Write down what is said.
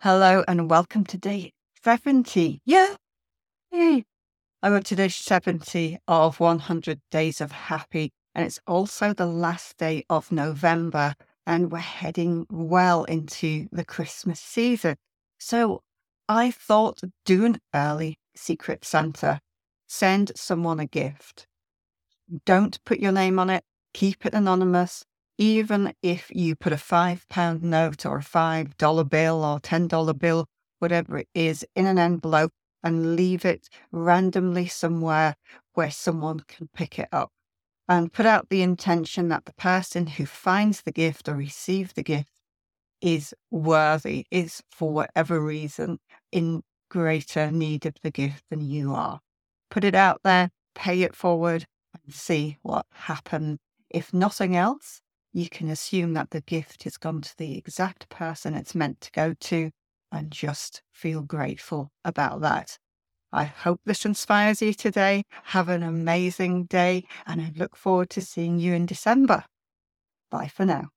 Hello and welcome to day 70. Yeah. Yay. I'm up to day 70 of 100 Days of Happy, and it's also the last day of November, and we're heading well into the Christmas season. So I thought do an early Secret Santa, send someone a gift. Don't put your name on it, keep it anonymous, even if you put a five pound note or a five dollar bill or ten dollar bill, whatever it is, in an envelope and leave it randomly somewhere where someone can pick it up. And put out the intention that the person who finds the gift or receives the gift is worthy, is for whatever reason in greater need of the gift than you are. Put it out there, pay it forward, and see what happens. If nothing else, you can assume that the gift has gone to the exact person it's meant to go to and just feel grateful about that. I hope this inspires you today. Have an amazing day, and I look forward to seeing you in December. Bye for now.